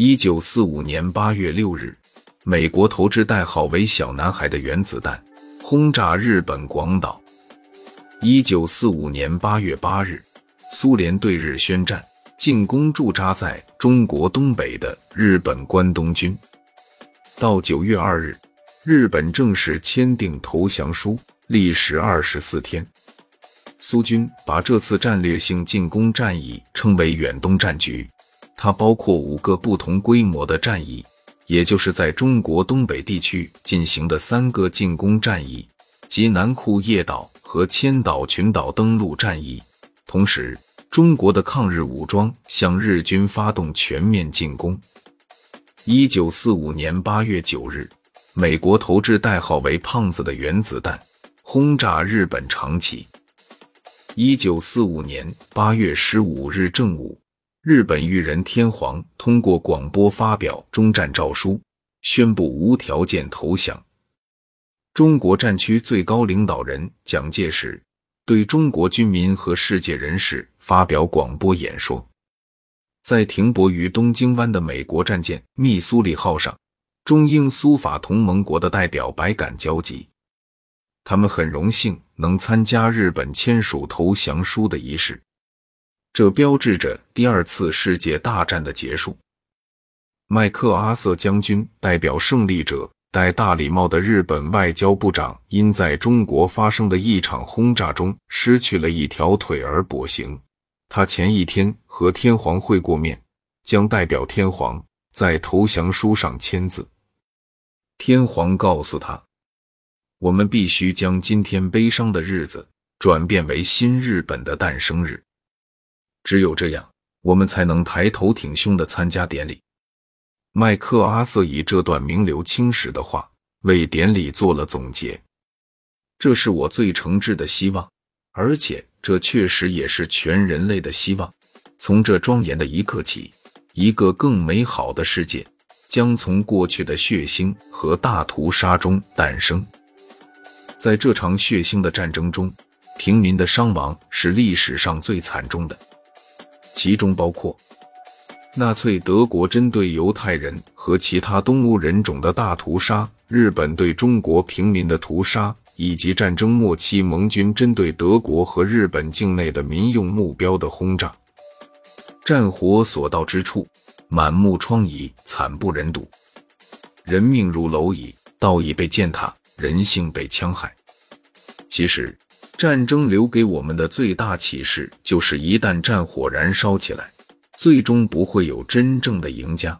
一九四五年八月六日，美国投掷代号为“小男孩”的原子弹，轰炸日本广岛。一九四五年八月八日，苏联对日宣战，进攻驻扎在中国东北的日本关东军。到九月二日，日本正式签订投降书，历时二十四天。苏军把这次战略性进攻战役称为“远东战局”。它包括五个不同规模的战役，也就是在中国东北地区进行的三个进攻战役，即南库页岛和千岛群岛登陆战役。同时，中国的抗日武装向日军发动全面进攻。一九四五年八月九日，美国投掷代号为“胖子”的原子弹，轰炸日本长崎。一九四五年八月十五日正午。日本裕仁天皇通过广播发表终战诏书，宣布无条件投降。中国战区最高领导人蒋介石对中国军民和世界人士发表广播演说。在停泊于东京湾的美国战舰密苏里号上，中英苏法同盟国的代表百感交集。他们很荣幸能参加日本签署投降书的仪式。这标志着第二次世界大战的结束。麦克阿瑟将军代表胜利者戴大礼帽的日本外交部长，因在中国发生的一场轰炸中失去了一条腿而跛行。他前一天和天皇会过面，将代表天皇在投降书上签字。天皇告诉他：“我们必须将今天悲伤的日子转变为新日本的诞生日。”只有这样，我们才能抬头挺胸地参加典礼。麦克阿瑟以这段名留青史的话为典礼做了总结：“这是我最诚挚的希望，而且这确实也是全人类的希望。从这庄严的一刻起，一个更美好的世界将从过去的血腥和大屠杀中诞生。在这场血腥的战争中，平民的伤亡是历史上最惨重的。”其中包括纳粹德国针对犹太人和其他东欧人种的大屠杀，日本对中国平民的屠杀，以及战争末期盟军针对德国和日本境内的民用目标的轰炸。战火所到之处，满目疮痍，惨不忍睹，人命如蝼蚁，道义被践踏，人性被戕害。其实。战争留给我们的最大启示，就是一旦战火燃烧起来，最终不会有真正的赢家。